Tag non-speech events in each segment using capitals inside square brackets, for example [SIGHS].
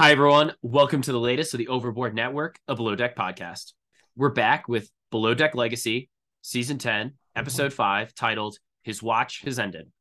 Hi, everyone. Welcome to the latest of the Overboard Network, a Below Deck podcast. We're back with Below Deck Legacy, Season 10, Episode 5, titled His Watch Has Ended.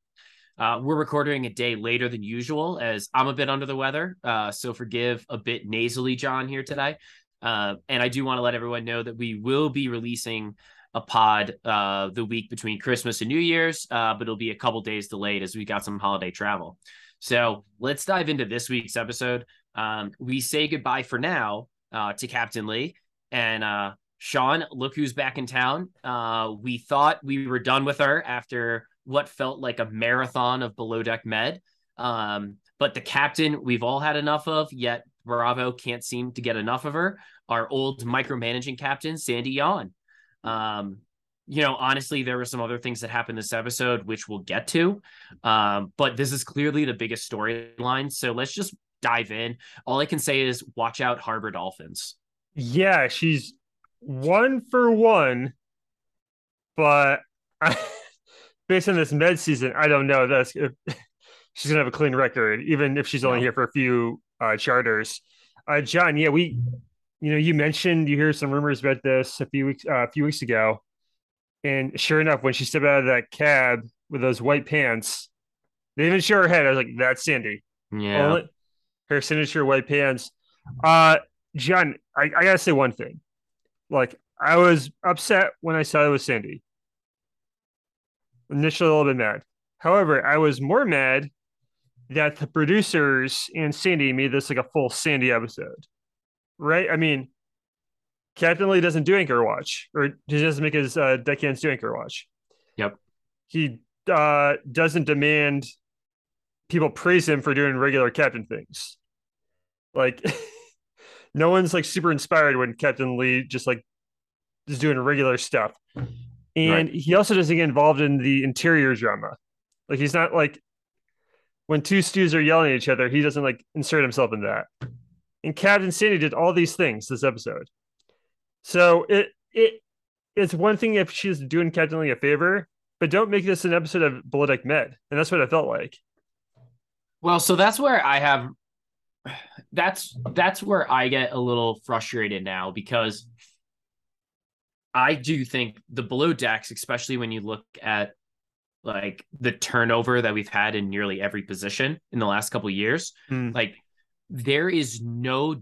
Uh, we're recording a day later than usual as I'm a bit under the weather. Uh, so forgive a bit nasally, John, here today. Uh, and I do want to let everyone know that we will be releasing a pod uh, the week between Christmas and New Year's, uh, but it'll be a couple days delayed as we got some holiday travel. So let's dive into this week's episode. Um, we say goodbye for now uh, to Captain Lee and uh, Sean. Look who's back in town. Uh, we thought we were done with her after what felt like a marathon of below deck med. Um, but the captain we've all had enough of, yet Bravo can't seem to get enough of her. Our old micromanaging captain, Sandy Yawn. Um, you know, honestly, there were some other things that happened this episode, which we'll get to. Um, but this is clearly the biggest storyline. So let's just dive in. All I can say is watch out Harbor Dolphins. Yeah, she's one for one, but I, [LAUGHS] based on this med season, I don't know that's if, [LAUGHS] she's gonna have a clean record, even if she's only here for a few uh, charters. Uh, John, yeah, we, you know, you mentioned you hear some rumors about this a few weeks uh, a few weeks ago, and sure enough, when she stepped out of that cab with those white pants, they even show her head. I was like, "That's Sandy." Yeah. Only, her signature white pants. Uh, John, I, I gotta say one thing. Like, I was upset when I saw it was Sandy. Initially, a little bit mad. However, I was more mad that the producers and Sandy made this like a full Sandy episode. Right? I mean, Captain Lee doesn't do Anchor Watch, or he doesn't make his uh, deckhands do Anchor Watch. Yep. He uh, doesn't demand people praise him for doing regular captain things. Like, [LAUGHS] no one's like super inspired when Captain Lee just like is doing regular stuff. And right. he also doesn't get involved in the interior drama. Like, he's not like when two stews are yelling at each other, he doesn't like insert himself in that. And Captain Sandy did all these things this episode. So it it it's one thing if she's doing Captain Lee a favor, but don't make this an episode of Below Med. And that's what it felt like. Well, so that's where I have that's that's where I get a little frustrated now because I do think the below decks, especially when you look at like the turnover that we've had in nearly every position in the last couple years, mm. like there is no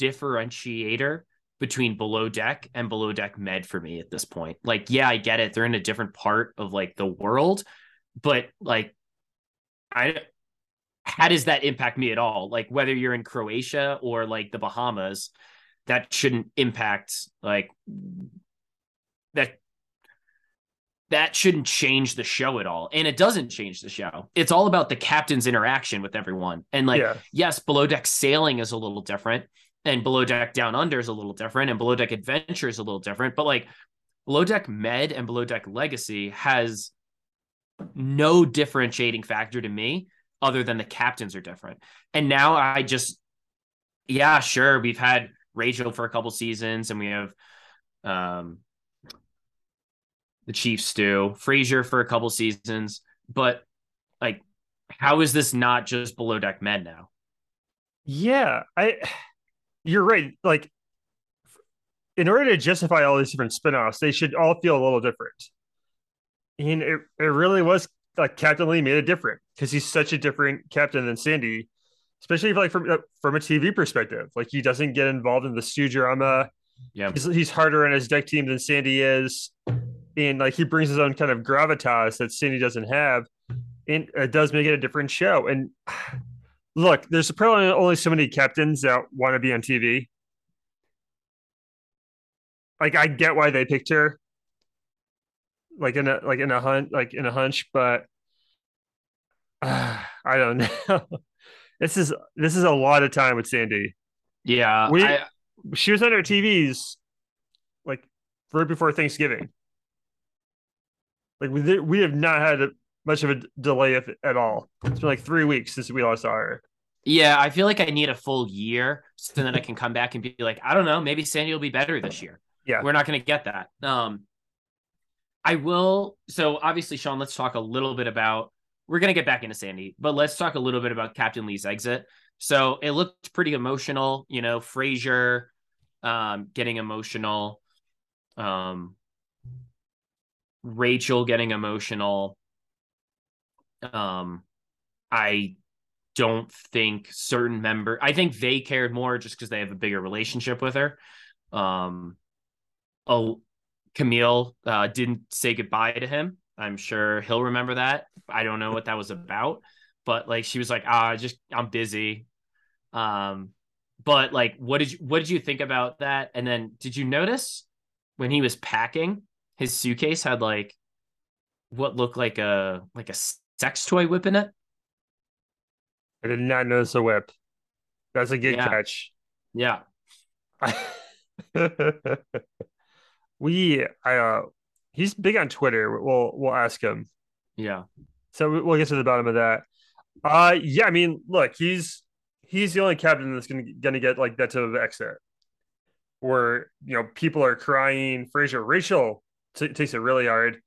differentiator between below deck and below deck med for me at this point. Like, yeah, I get it. They're in a different part of like the world, but like I how does that impact me at all? Like whether you're in Croatia or like the Bahamas, that shouldn't impact like that that shouldn't change the show at all. And it doesn't change the show. It's all about the captain's interaction with everyone. And like, yeah. yes, below deck sailing is a little different, and below deck down under is a little different, and below deck adventure is a little different. But like below deck med and below deck legacy has no differentiating factor to me other than the captains are different. And now I just, yeah, sure, we've had Rachel for a couple seasons, and we have um the Chiefs Stew, Fraser for a couple seasons, but like, how is this not just below deck Med now? Yeah, I you're right. Like in order to justify all these different spinoffs, they should all feel a little different. And it, it really was like Captain Lee made it different because he's such a different captain than Sandy, especially if, like from uh, from a TV perspective. Like he doesn't get involved in the stew drama. Yeah, he's, he's harder on his deck team than Sandy is, and like he brings his own kind of gravitas that Sandy doesn't have, and it does make it a different show. And [SIGHS] look, there's probably only so many captains that want to be on TV. Like I get why they picked her, like in a like in a hunt like in a hunch, but uh, [SIGHS] I don't know. [LAUGHS] this is this is a lot of time with Sandy. Yeah, We- I, She was on our TVs like right before Thanksgiving. Like we we have not had a, much of a delay if, at all. It's been like three weeks since we last saw her. yeah. I feel like I need a full year so then I can come back and be like, I don't know, maybe Sandy will be better this year. Yeah. we're not going to get that. Um, I will. So obviously, Sean, let's talk a little bit about. We're going to get back into Sandy, but let's talk a little bit about Captain Lee's exit. So it looked pretty emotional, you know, Fraser um, getting emotional, um, Rachel getting emotional. Um, I don't think certain member. I think they cared more just because they have a bigger relationship with her. Um, oh, Camille uh, didn't say goodbye to him. I'm sure he'll remember that. I don't know what that was about, but like she was like, ah, just I'm busy. Um, but like, what did you what did you think about that? And then did you notice when he was packing, his suitcase had like what looked like a like a sex toy whip in it? I did not notice a whip. That's a good Yeah. catch. Yeah, [LAUGHS] we, I, uh, he's big on Twitter. We'll we'll ask him. yeah, So we- we'll get to the bottom of that. Uh, yeah. I mean, look, he's he's the only captain that's gonna gonna get like that type of exit, where you know people are crying. Fraser, Rachel t- takes it really hard,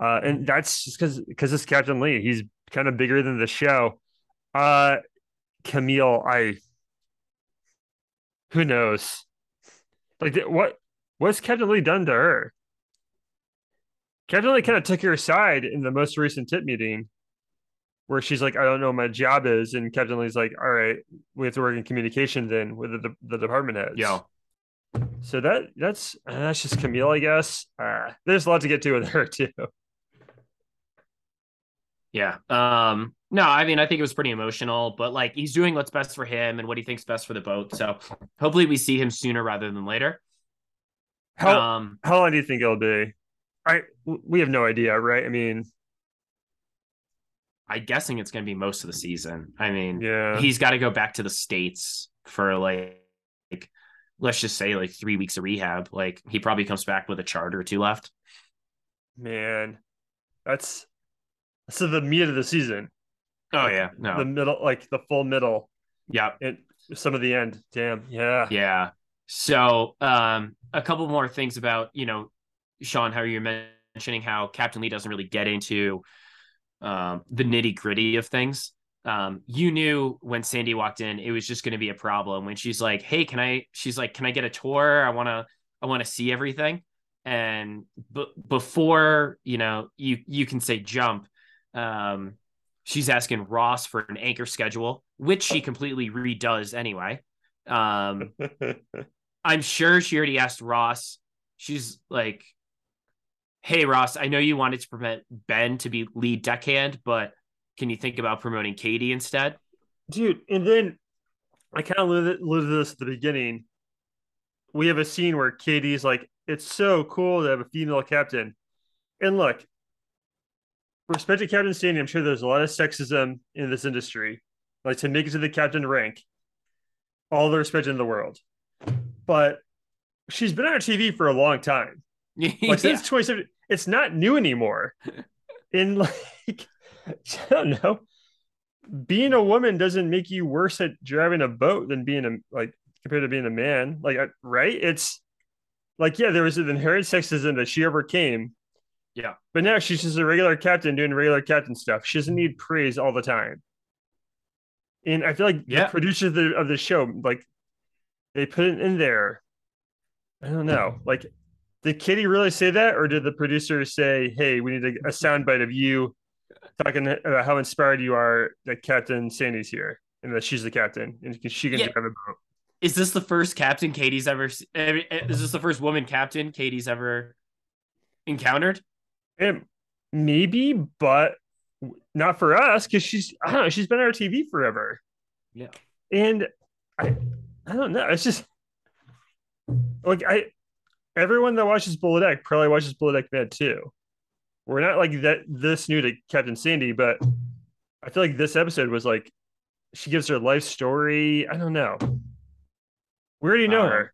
uh, and that's just because because it's Captain Lee. He's kind of bigger than the show. Uh, Camille, I who knows? Like what what's Captain Lee done to her? Captain Lee kind of took her aside in the most recent tip meeting, where she's like, "I don't know what my job is," and Captain Lee's like, "All right, we have to work in communication then with the, the department heads." yeah. So that that's uh, that's just Camille, I guess. Uh, there's a lot to get to with her too. Yeah. Um, no, I mean, I think it was pretty emotional, but like he's doing what's best for him and what he thinks best for the boat. So hopefully we see him sooner rather than later. How um, how long do you think it'll be? I we have no idea, right? I mean, I'm guessing it's going to be most of the season. I mean, yeah, he's got to go back to the States for like, like, let's just say like three weeks of rehab. Like he probably comes back with a chart or two left. man, that's so the meat of the season, Oh yeah. no, the middle, like the full middle, Yeah. and some of the end. Damn, yeah, Yeah. So, um, a couple more things about, you know, Sean, how you're mentioning how Captain Lee doesn't really get into um, the nitty gritty of things. Um, you knew when Sandy walked in, it was just going to be a problem. When she's like, "Hey, can I?" She's like, "Can I get a tour? I want to, I want to see everything." And b- before you know, you you can say jump. Um, she's asking Ross for an anchor schedule, which she completely redoes anyway. Um, [LAUGHS] I'm sure she already asked Ross. She's like, "Hey Ross, I know you wanted to promote Ben to be lead deckhand, but can you think about promoting Katie instead?" dude. And then I kind of alluded to this at the beginning. We have a scene where Katie's like, "It's so cool to have a female captain," and look, respect to Captain Sandy. I'm sure there's a lot of sexism in this industry. Like to make it to the captain rank, all the respect in the world, but she's been on TV for a long time. [LAUGHS] Like yeah. since 2017, it's not new anymore. [LAUGHS] And like, [LAUGHS] I don't know, being a woman doesn't make you worse at driving a boat than being a like compared to being a man. Like, right? It's like, yeah, there was an inherent sexism that she overcame. Yeah. But now she's just a regular captain doing regular captain stuff. She doesn't need praise all the time. And I feel like Yeah. the producers of the, of the show, like, they put it in there. I don't know. Like, did Katie really say that, or did the producers say, "Hey, we need a, a soundbite of you talking about how inspired you are that Captain Sandy's here and that she's the captain and she can Yeah. drive a boat." Is this the first captain Katie's ever? Eh, is this the first woman captain Katie's ever encountered? And maybe, but not for us because she's I don't know. She's been on our TV forever. Yeah. and I I don't know. It's just like I everyone that watches Below Deck probably watches Below Deck Med too. We're not like that this new to Captain Sandy, but I feel like this episode was like she gives her life story. I don't know. Where do you know Um, her?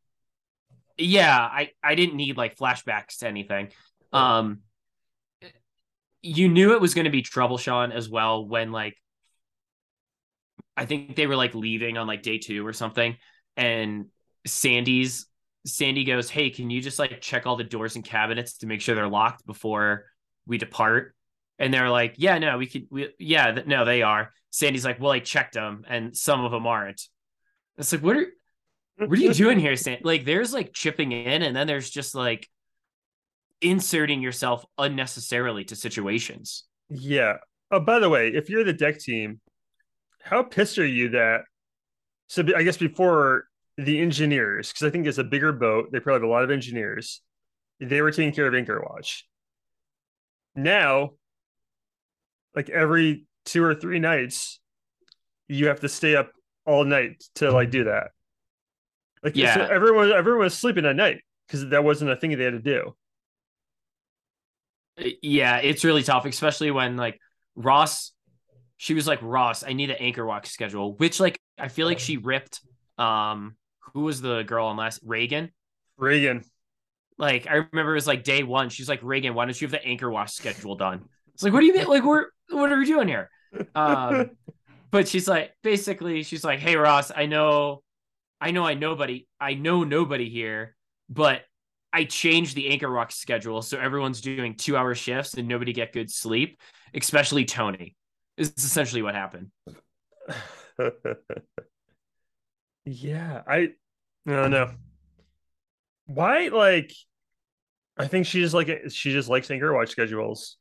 yeah i i didn't need like flashbacks to anything um you knew it was going to be trouble sean as well when like i think they were like leaving on like day two or something and sandy's sandy goes hey can you just like check all the doors and cabinets to make sure they're locked before we depart and they're like yeah no we could we, yeah th- no they are sandy's like well i checked them and some of them aren't it's like what are what are you doing here, Sandy?" Like, there's like chipping in, and then there's just like inserting yourself unnecessarily to situations. Yeah. Oh, by the way, if you're the deck team, how pissed are you that? So I guess before the engineers, because I think it's a bigger boat, they probably have a lot of engineers. They were taking care of Anchor Watch. Now, like every two or three nights, you have to stay up all night to like do that. Like, Yeah. so everyone everyone was sleeping at night because that wasn't a thing they had to do. Uh, yeah, it's really tough, especially when like Ross, she was like, Ross, I need an anchor watch schedule, which like I feel like she ripped. Um, who was the girl on last Raygan? Raygan, Like I remember it was like day one. She's like, Raygan, why don't you have the anchor watch schedule done? It's like, what do you mean? Like, we're what are we doing here? Um, [LAUGHS] but she's like, basically, she's like, hey Ross, I know, I know, I nobody, I know nobody here, but I changed the anchor rock schedule so everyone's doing two hour shifts and nobody get good sleep, especially Tony. Is essentially what happened. [LAUGHS] [LAUGHS] yeah, I, I don't know. Why, like, I think she just like she just likes anchor watch schedules.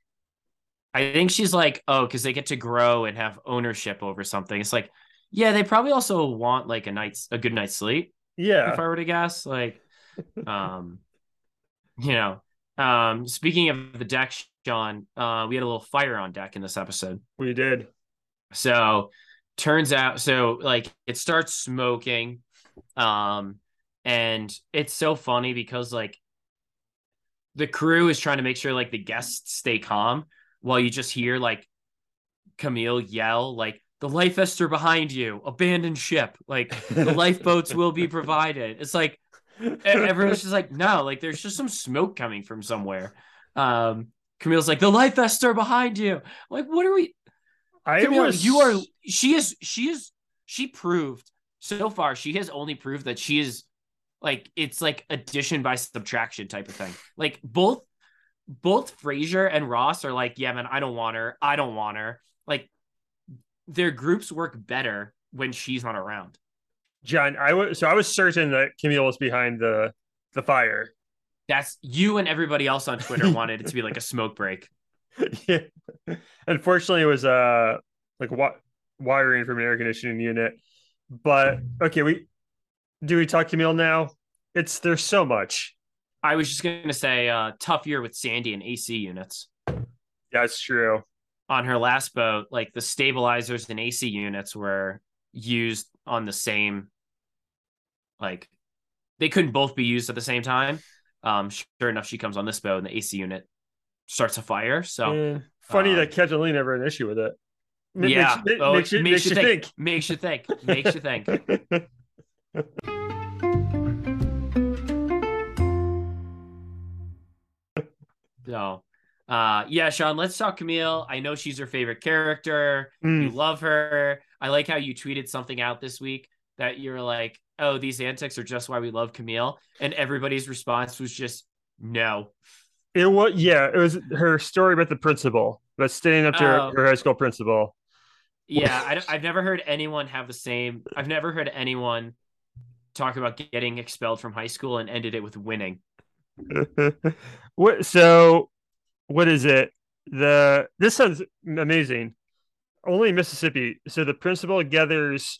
I think she's like, oh, because they get to grow and have ownership over something. It's like, yeah, they probably also want like a night's a good night's sleep. Yeah, if I were to guess. Like, [LAUGHS] um, you know, um, speaking of the deck, Sean, uh, we had a little fire on deck in this episode. we did. So turns out, so like it starts smoking, um, and it's so funny because like the crew is trying to make sure like the guests stay calm while you just hear like Camille yell like the life vests are behind you, abandon ship, like the [LAUGHS] lifeboats will be provided. It's like everyone's just like, no, like there's just some smoke coming from somewhere. Um, Camille's like, the life vests are behind you. like, what are we? I was you are. She is. She is. She proved so far. She has only proved that she is like it's like addition by subtraction type of thing. Like both, both Fraser and Ross are like, yeah, man, I don't want her. I don't want her. Like their groups work better when she's not around. John. I was so I was certain that Camille was behind the the fire. That's you and everybody else on Twitter [LAUGHS] wanted it to be like a smoke break. [LAUGHS] yeah. Unfortunately, it was uh like wa- wiring from an air conditioning unit. But okay, we do we talk to Camille now? It's there's so much. I was just gonna say, uh, tough year with Sandy and AC units. That's true. on her last boat, like the stabilizers and AC units were used on the same, like they couldn't both be used at the same time. Um, sure enough, she comes on this boat and the AC unit starts a fire. So Eh, funny um, that Captain Lee never had an issue with it. Ma- yeah, makes, oh, makes, you, makes you think. makes you think, makes you think. [LAUGHS] So, uh, yeah, Sean, let's talk Camille. I know she's your favorite character. You Mm, love her. I like how you tweeted something out this week that you're like, oh, these antics are just why we love Camille. And everybody's response was just, no. It was yeah, it was her story about the principal, about standing up to her, Oh. her high school principal. Yeah, I, I've never heard anyone have the same. I've never heard anyone talk about getting expelled from high school and ended it with winning. [LAUGHS] what so what is it? The this sounds amazing. Only Mississippi. So the principal gathers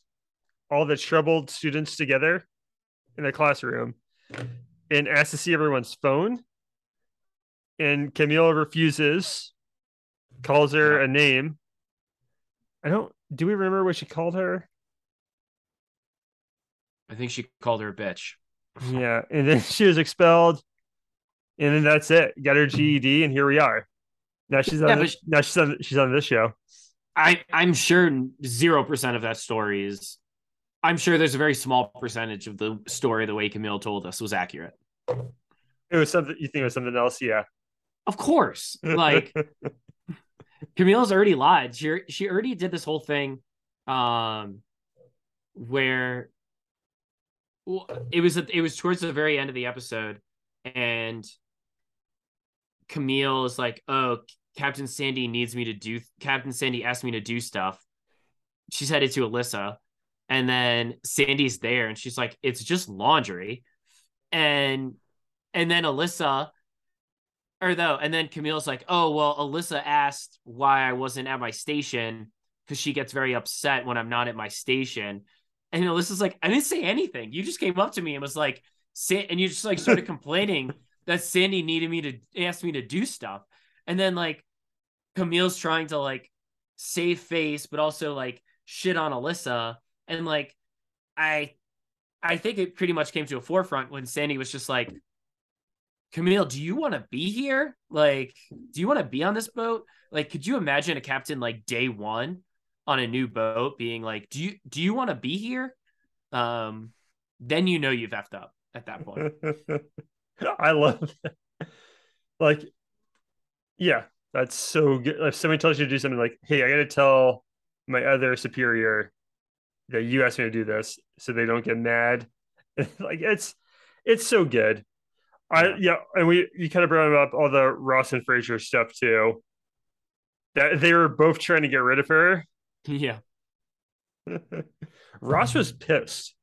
all the troubled students together in a classroom and asks to see everyone's phone. And Camille refuses, calls her a name. I don't do we remember what she called her? I think she called her a bitch. [LAUGHS] Yeah, and then [LAUGHS] she was expelled, and then that's it. Got her GED, and here we are. Now she's on. Yeah, this, but now she's on. She's on this show. I I'm sure zero percent of that story is. I'm sure there's a very small percentage of the story the way Camille told us was accurate. It was something you think it was something else, yeah. Of course, like [LAUGHS] Camille's already lied. She she already did this whole thing, um, where well, it was it was towards the very end of the episode, and Camille is like, "Oh, Captain Sandy needs me to do. Captain Sandy asked me to do stuff." She's headed to Alyssa, and then Sandy's there, and she's like, "It's just laundry," and and then Alyssa or though, and then Camille's like, "Oh well, Alyssa asked why I wasn't at my station because she gets very upset when I'm not at my station." And Alyssa's like, "I didn't say anything. You just came up to me and was like, sit," and you just like started [LAUGHS] complaining that Sandy needed me to ask me to do stuff." And then like Camille's trying to like save face, but also like shit on Alyssa, and like I, I think it pretty much came to a forefront when Sandy was just like Camille, do you want to be here? Like, do you want to be on this boat? Like, could you imagine a captain like day one on a new boat being like, do you do you want to be here? Um, then you know you've effed up at that point. [LAUGHS] I love that. Like, yeah, that's so good. If somebody tells you to do something like, hey, I gotta tell my other superior that you asked me to do this so they don't get mad. [LAUGHS] like it's it's so good. I yeah, and we you kind of brought up all the Ross and Fraser stuff too. That they were both trying to get rid of her. [LAUGHS] Yeah. [LAUGHS] Ross was pissed.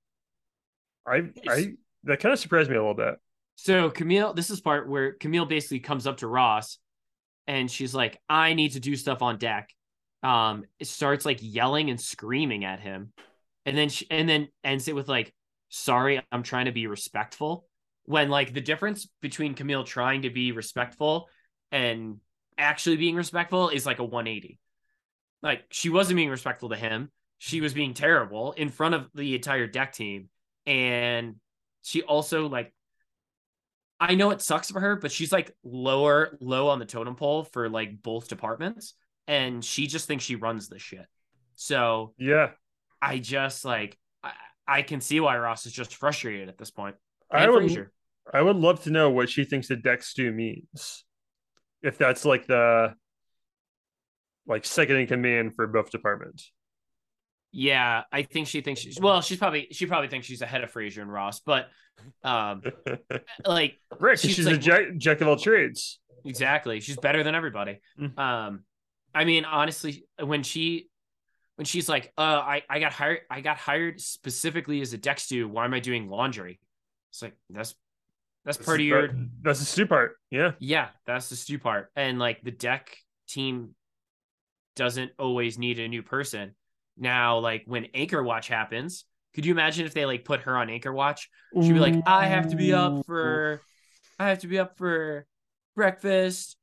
I I that kind of surprised me a little bit. So Camille, this is part where Camille basically comes up to Ross and she's like, I need to do stuff on deck. Um, it starts like yelling and screaming at him. And then she and then ends it with like, sorry, I'm trying to be respectful when like the difference between Camille trying to be respectful and actually being respectful is like a 180. Like she wasn't being respectful to him. She was being terrible in front of the entire deck team. And she also like I know it sucks for her, but she's like lower low on the totem pole for like both departments. And she just thinks she runs the shit. So yeah. I just like I, I can see why Ross is just frustrated at this point. I would. I would love to know what she thinks the deck stew means. If that's like the like second in command for both departments. Yeah, I think she thinks she's well, she's probably she probably thinks she's ahead of Fraser and Ross, but um [LAUGHS] like Rick, she's, she's like, a jack, jack of all trades. Exactly. She's better than everybody. Mm-hmm. Um I mean honestly when she when she's like, uh I, I got hired I got hired specifically as a deck stew, why am I doing laundry? It's like that's that's, that's part of your. That's the stew part. Yeah. Yeah, that's the stew part, and like the deck team doesn't always need a new person. Now, like when Anchor Watch happens, could you imagine if they like put her on Anchor Watch? She'd be like, I have to be up for, I have to be up for breakfast,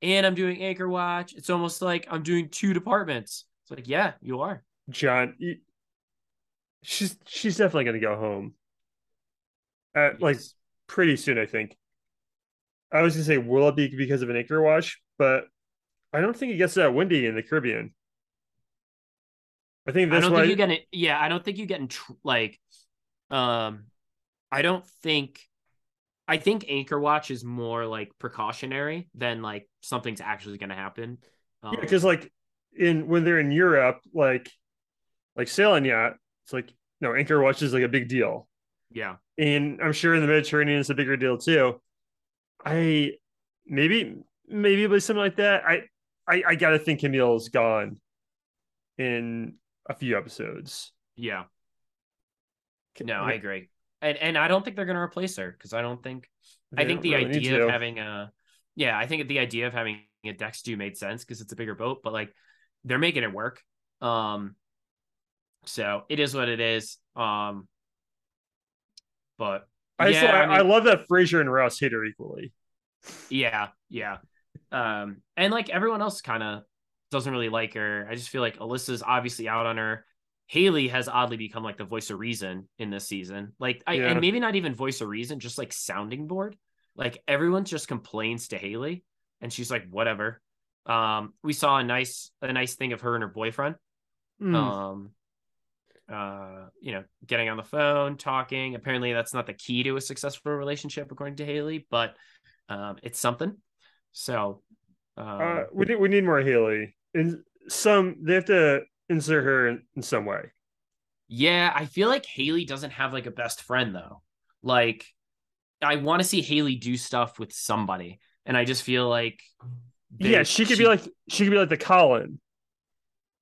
and I'm doing Anchor Watch. It's almost like I'm doing two departments. It's like, yeah, you are, John. She's she's definitely gonna go home. Uh. Like pretty soon, I think. I was gonna say, will it be because of an anchor watch? But I don't think it gets that windy in the Caribbean. I think that's I don't why. Think you get it. Yeah, I don't think you get in tr- like, um, I don't think. I think anchor watch is more like precautionary than like something's actually going to happen. Um, yeah, because like in when they're in Europe, like like sailing yacht, it's like no anchor watch is like a big deal. Yeah. And I'm sure in the Mediterranean it's a bigger deal too. I maybe maybe was something like that. I I, I gotta think Camille's gone in a few episodes. Yeah. No, I agree. And and I don't think they're gonna replace her because I don't think they I think the really idea of having a yeah, I think the idea of having a deck stew made sense because it's a bigger boat, but like they're making it work. Um so it is what it is. Um but I, yeah, I, mean, I, love that Fraser and Ross hit her equally. Yeah, yeah. Um, and like everyone else kind of doesn't really like her. I just feel like Alyssa's obviously out on her. Haley has oddly become like the voice of reason in this season. Like, I, yeah. and maybe not even voice of reason, just like sounding board. Like everyone just complains to Haley, and she's like, whatever. Um, we saw a nice a nice thing of her and her boyfriend. Hmm. Um, uh, you know, getting on the phone, talking. Apparently, that's not the key to a successful relationship, according to Haley, but um, it's something. So, um, uh, we need we need more Haley. In some, they have to insert her in, in some way. Yeah, I feel like Haley doesn't have like a best friend though. Like I want to see Haley do stuff with somebody, and I just feel like they- yeah, she could be like she could be like the Colin.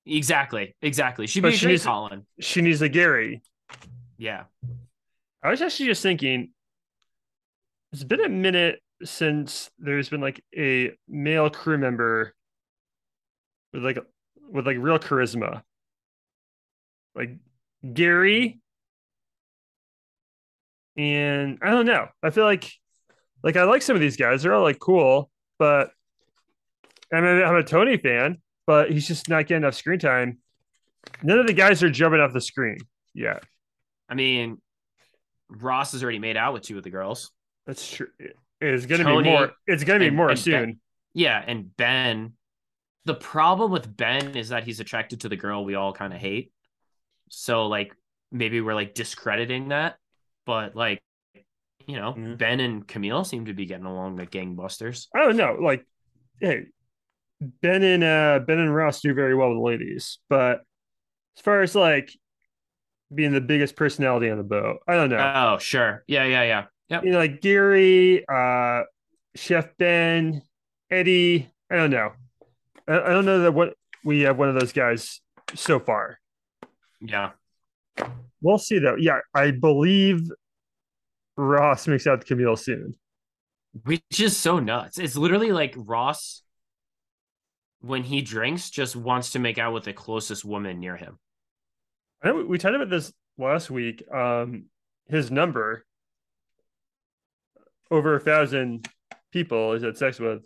Exactly, exactly. She'd But be she needs- Colin. She needs a Gary. Yeah, I was actually just thinking. It's been a minute since there's been like a male crew member with like with like real charisma. Like Gary. And I don't know. I feel like like I like some of these guys. They're all like cool, but I mean I'm a Tony fan, but he's just not getting enough screen time. None of the guys are jumping off the screen yet. I mean, Ross has already made out with two of the girls. That's true. It's gonna Tony be more. It's gonna be and- more and soon. Ben- Yeah, and Ben. The problem with Ben is that he's attracted to the girl we all kind of hate. So like maybe we're like discrediting that, but like you know, Mhm. Ben and Camille seem to be getting along like gangbusters. I don't know. Like, hey, Ben and uh Ben and Ross do very well with the ladies, but as far as like being the biggest personality on the boat, I don't know. Oh, sure. Yeah, yeah, yeah. Yep. you know, like Gary, uh, Chef Ben, Eddie. I don't know. I, I don't know that what we have one of those guys so far. Yeah. We'll see though. Yeah, I believe Ross makes out with Camille soon. Which is so nuts. It's literally like Ross when he drinks just wants to make out with the closest woman near him. I know we- talked about this last week. Um, his number over a thousand people is had sex with.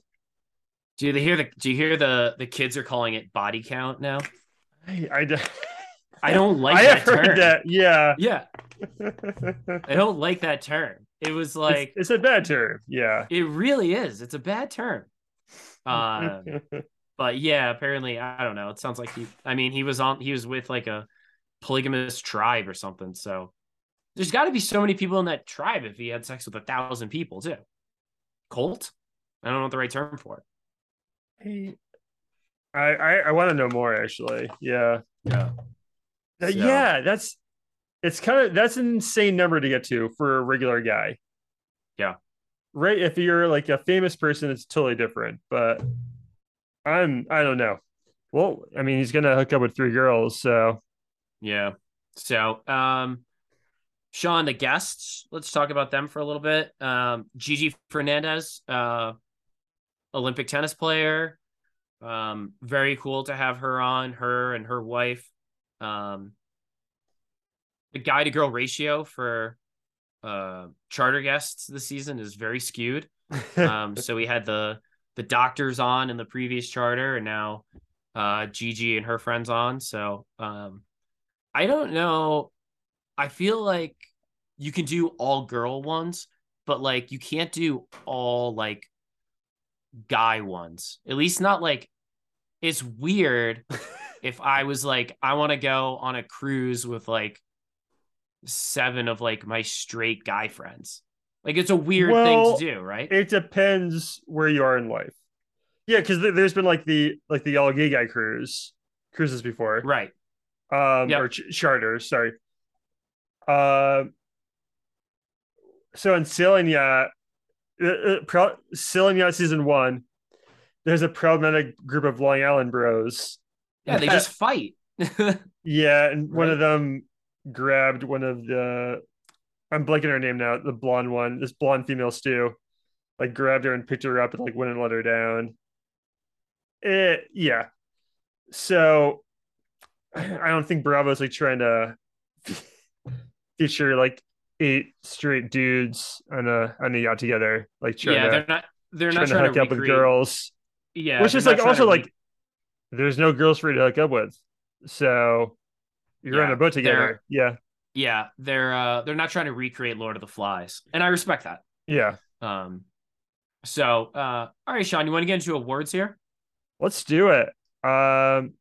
Do you hear the do you hear the the kids are calling it body count now? I I don't [LAUGHS] like I that have heard term. that. Yeah, Yeah. [LAUGHS] I don't like that term. It was like it's, it's a bad term. Yeah. it really is. It's a bad term. Uh, [LAUGHS] but yeah, apparently I don't know. It sounds like he I mean he was on he was with like a polygamous tribe or something. So there's got to be so many people in that tribe if he had sex with a thousand people too. Cult? I don't know what the right term for it. Hey, I I, I want to know more actually. Yeah. Yeah. Uh, So- Yeah, that's it's kind of that's an insane number to get to for a regular guy. Yeah. Right. If you're like a famous person, it's totally different. But I'm I don't know. Well, I mean, he's gonna hook up with three girls, so Yeah. So, um, Sean, the guests, let's talk about them for a little bit. Um, Gigi Fernandez, uh, Olympic tennis player. Um, very cool to have her on, her and her wife. Um, the guy to girl ratio for uh charter guests this season is very skewed. [LAUGHS] Um, so we had the the doctors on in the previous charter, and now uh Gigi and her friends on. So um I don't know. I feel like you can do all girl ones, but like you can't do all like guy ones. At least not like it's weird [LAUGHS] if I was like, I want to go on a cruise with like seven of like my straight guy friends. Like it's a weird Well, thing to do, right? it depends where you are in life. Yeah, because there's been like the like the all gay guy cruise cruises before. right. um Yep. or ch- charters sorry uh so in yacht uh, uh, Pro- yacht season one there's a problematic group of long island bros Yeah, they [LAUGHS] just fight. [LAUGHS] yeah and one of them grabbed one of the i'm blanking her name now the blonde one this blonde female stew. Like grabbed her and picked her up and like wouldn't let her down. It, yeah. So i don't think bravo's like trying to [LAUGHS] feature like eight straight dudes on a on a yacht together. Like trying yeah, to they're not they're trying not to trying hook to up with girls. Yeah, which is like also like there's no girls for you to hook up with. So you're on a boat together. yeah yeah, they're uh they're not trying to recreate Lord of the Flies. And I respect that. yeah Um so uh all right, Sean, you want to get into awards here? Let's do it. Um,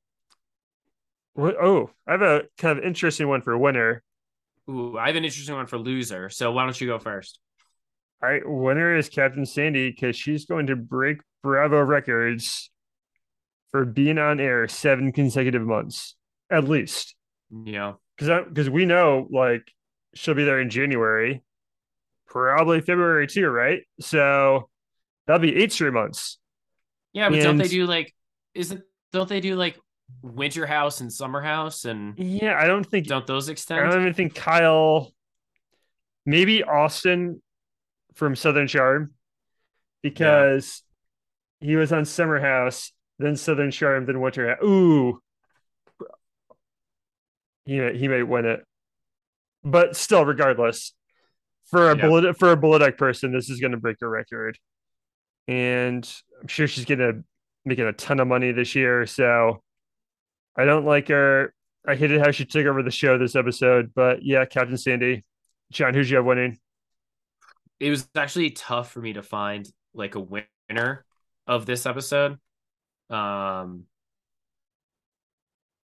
oh, I have a kind of interesting one for winner. Ooh, I have an interesting one for loser. So why don't you go first? All right, winner is Captain Sandy because she's going to break Bravo records for being on air seven consecutive months, at least. Yeah, because because we know like she'll be there in January, probably February too, right? So that'll be eight straight months. Yeah, but and, don't they do like isn't don't they do like winter house and summer house and yeah, I don't think don't those extend. I don't even think Kyle, maybe Austen from Southern Charm, because yeah. he was on Summer House, then Southern Charm, then Winter House. Ooh, he may, he may win it, but still, regardless, for a yeah. bullet for a Deck person, this is going to break a record, and I'm sure she's going to making a ton of money this year. So I don't like her. I hated how she took over the show this episode, but yeah, Captain Sandy. John, who's you have winning? It was actually tough for me to find like a winner of this episode. Um,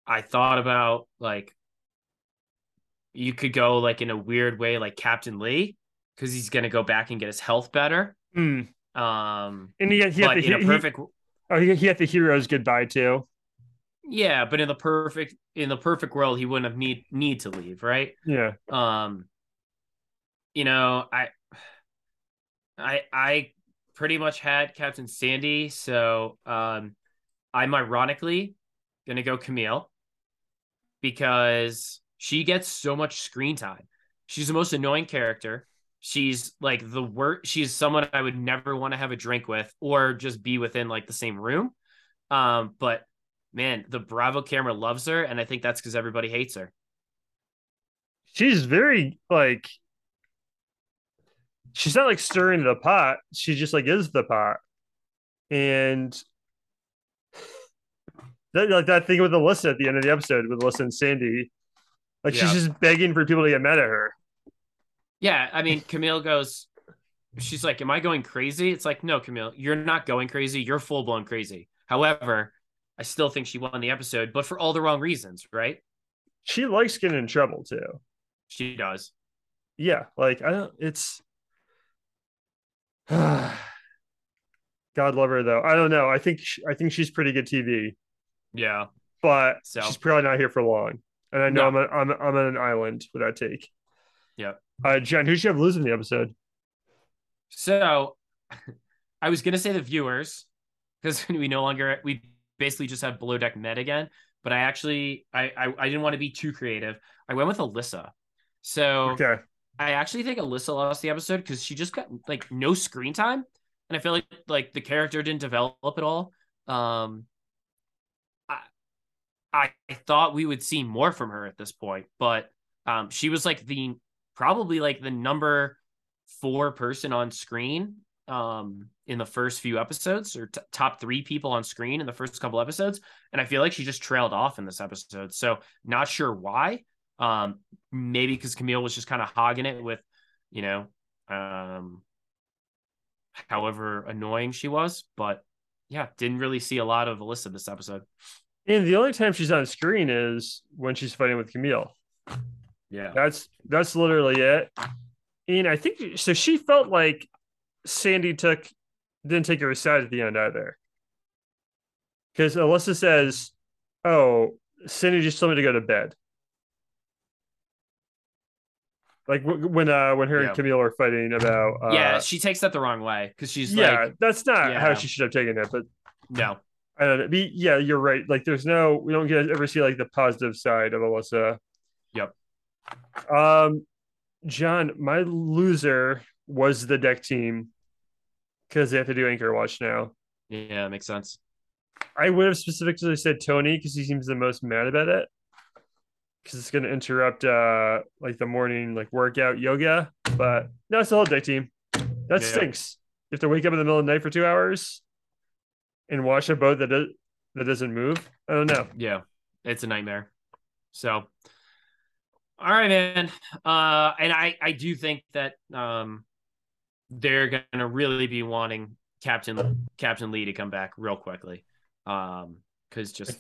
I thought about like you could go like in a weird way, like Captain Lee, because he's gonna go back and get his health better. Mm. Um, and he, he but in a perfect. He, oh, he, he had the hero's goodbye too. Yeah, but in the perfect in the perfect world, he wouldn't have need need to leave, right? Yeah. Um, you know, I, I, I pretty much had Captain Sandy, so um, I'm ironically gonna go Camille because she gets so much screen time. She's the most annoying character. She's like the worst. She's someone I would never want to have a drink with or just be within like the same room. Um, but man, the Bravo camera loves her, and I think that's because everybody hates her. She's very like she's not like stirring the pot. She just like is the pot. And [SIGHS] that like that thing with Alyssa at the end of the episode with Alyssa and Sandy. Like yeah. she's just begging for people to get mad at her. Yeah, I mean, Camille goes, she's like, Am I going crazy? It's like, no, Camille, you're not going crazy. You're full blown crazy. However, I still think she won the episode, but for all the wrong reasons, right? She likes getting in trouble too. She does. Yeah, like I don't. It's [SIGHS] God love her though. I don't know. I think she, I think she's pretty good TV. Yeah, but so. she's probably not here for long. And I know no. I'm a, I'm I'm on an island with that take. Yeah. Uh, Jen, who should have losing the episode? So, [LAUGHS] I was gonna say the viewers because [LAUGHS] we no longer we basically just have below deck med again. But I actually I, I, I didn't want to be too creative. I went with Alyssa. So okay. I actually think Alyssa lost the episode because she just got like no screen time, and I feel like like the character didn't develop at all. Um, I thought we would see more from her at this point, but um, she was like the probably like the number four person on screen um in the first few episodes or t- top three people on screen in the first couple episodes and i feel like she just trailed off in this episode so not sure why um maybe because camille was just kind of hogging it with you know um however annoying she was but yeah didn't really see a lot of alyssa this episode and the only time she's on screen is when she's fighting with camille yeah that's that's literally it and i think so she felt like Sandy took didn't take her aside at the end either. Because Alyssa says, "Oh, Sandy just told me to go to bed." Like when uh when her yeah. and Camille are fighting about uh, yeah, she takes that the wrong way because she's yeah, like, that's not yeah. how she should have taken it. But no, I don't know. Yeah, you're right. Like there's no we don't get ever see like the positive side of Alyssa. Yep. Um, John, my loser was the deck team because they have to do anchor watch now. Yeah, makes sense. I would have specifically said Tony because he seems the most mad about it. Because it's going to interrupt uh like the morning like workout yoga, but no, it's the whole deck team. That yeah. stinks. You have to wake up in the middle of the night for two hours and watch a boat that does, that doesn't move. I don't know. Yeah, it's a nightmare. So, all right, man. Uh, and I I do think that um they're to really be wanting Captain Captain Lee to come back real quickly. Um, because just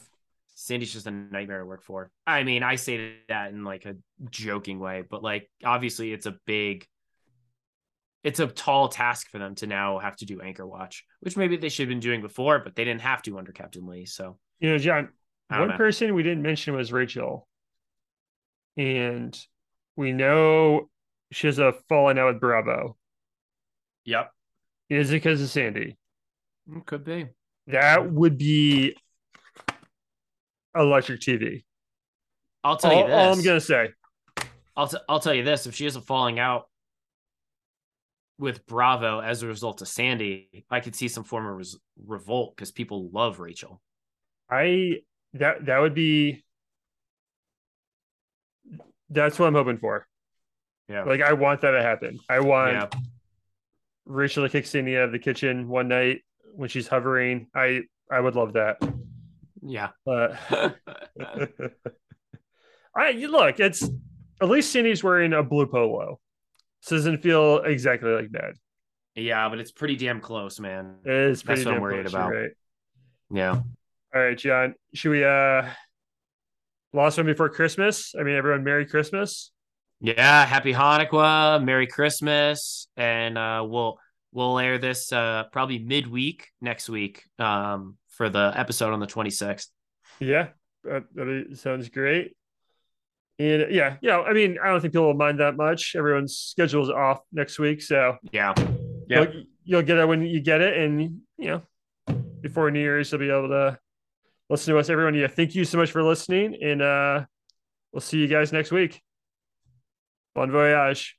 Sandy's just a nightmare to work for. I mean, I say that in like a joking way, but like obviously it's a big it's a tall task for them to now have to do anchor watch, which maybe they should have been doing before, but they didn't have to under Captain Lee. So You know, John, one know. person we didn't mention was Rachel. And we know she has a falling out with Bravo. Yep. Is it because of Sandy? Mm, could be. That would be electric TV. I'll tell All, you this. all I'm gonna say. I'll t- I'll tell you this: if she has a falling out with Bravo as a result of Sandy, I could see some form of res- revolt because people love Rachel. I that that would be that's what I'm hoping for. Yeah. Like I want that to happen. I want Yeah. Rachel to kick Sandy out of the kitchen one night when she's hovering. I I would love that. Yeah. But [LAUGHS] [LAUGHS] I you look, it's at least Sandy's wearing a blue polo. So it doesn't feel exactly like that. yeah, but it's pretty damn close, man. It is pretty That's what I'm worried close, about. Right. Yeah. All right, John. Should we uh last one before Christmas? I mean everyone Merry Christmas. Yeah. Happy Hanukkah, Merry Christmas, and uh, we'll we'll air this uh, probably midweek next week um, for the episode on the 26th. Yeah, that, that sounds great. And yeah, yeah. I mean, I don't think people will mind that much. Everyone's schedule is off next week, so Yeah. Yeah. you'll, you'll get it when you get it, and you know, before New Year's, you'll be able to listen to us. Everyone, yeah. Thank you so much for listening, and uh, we'll see you guys next week. Bon voyage.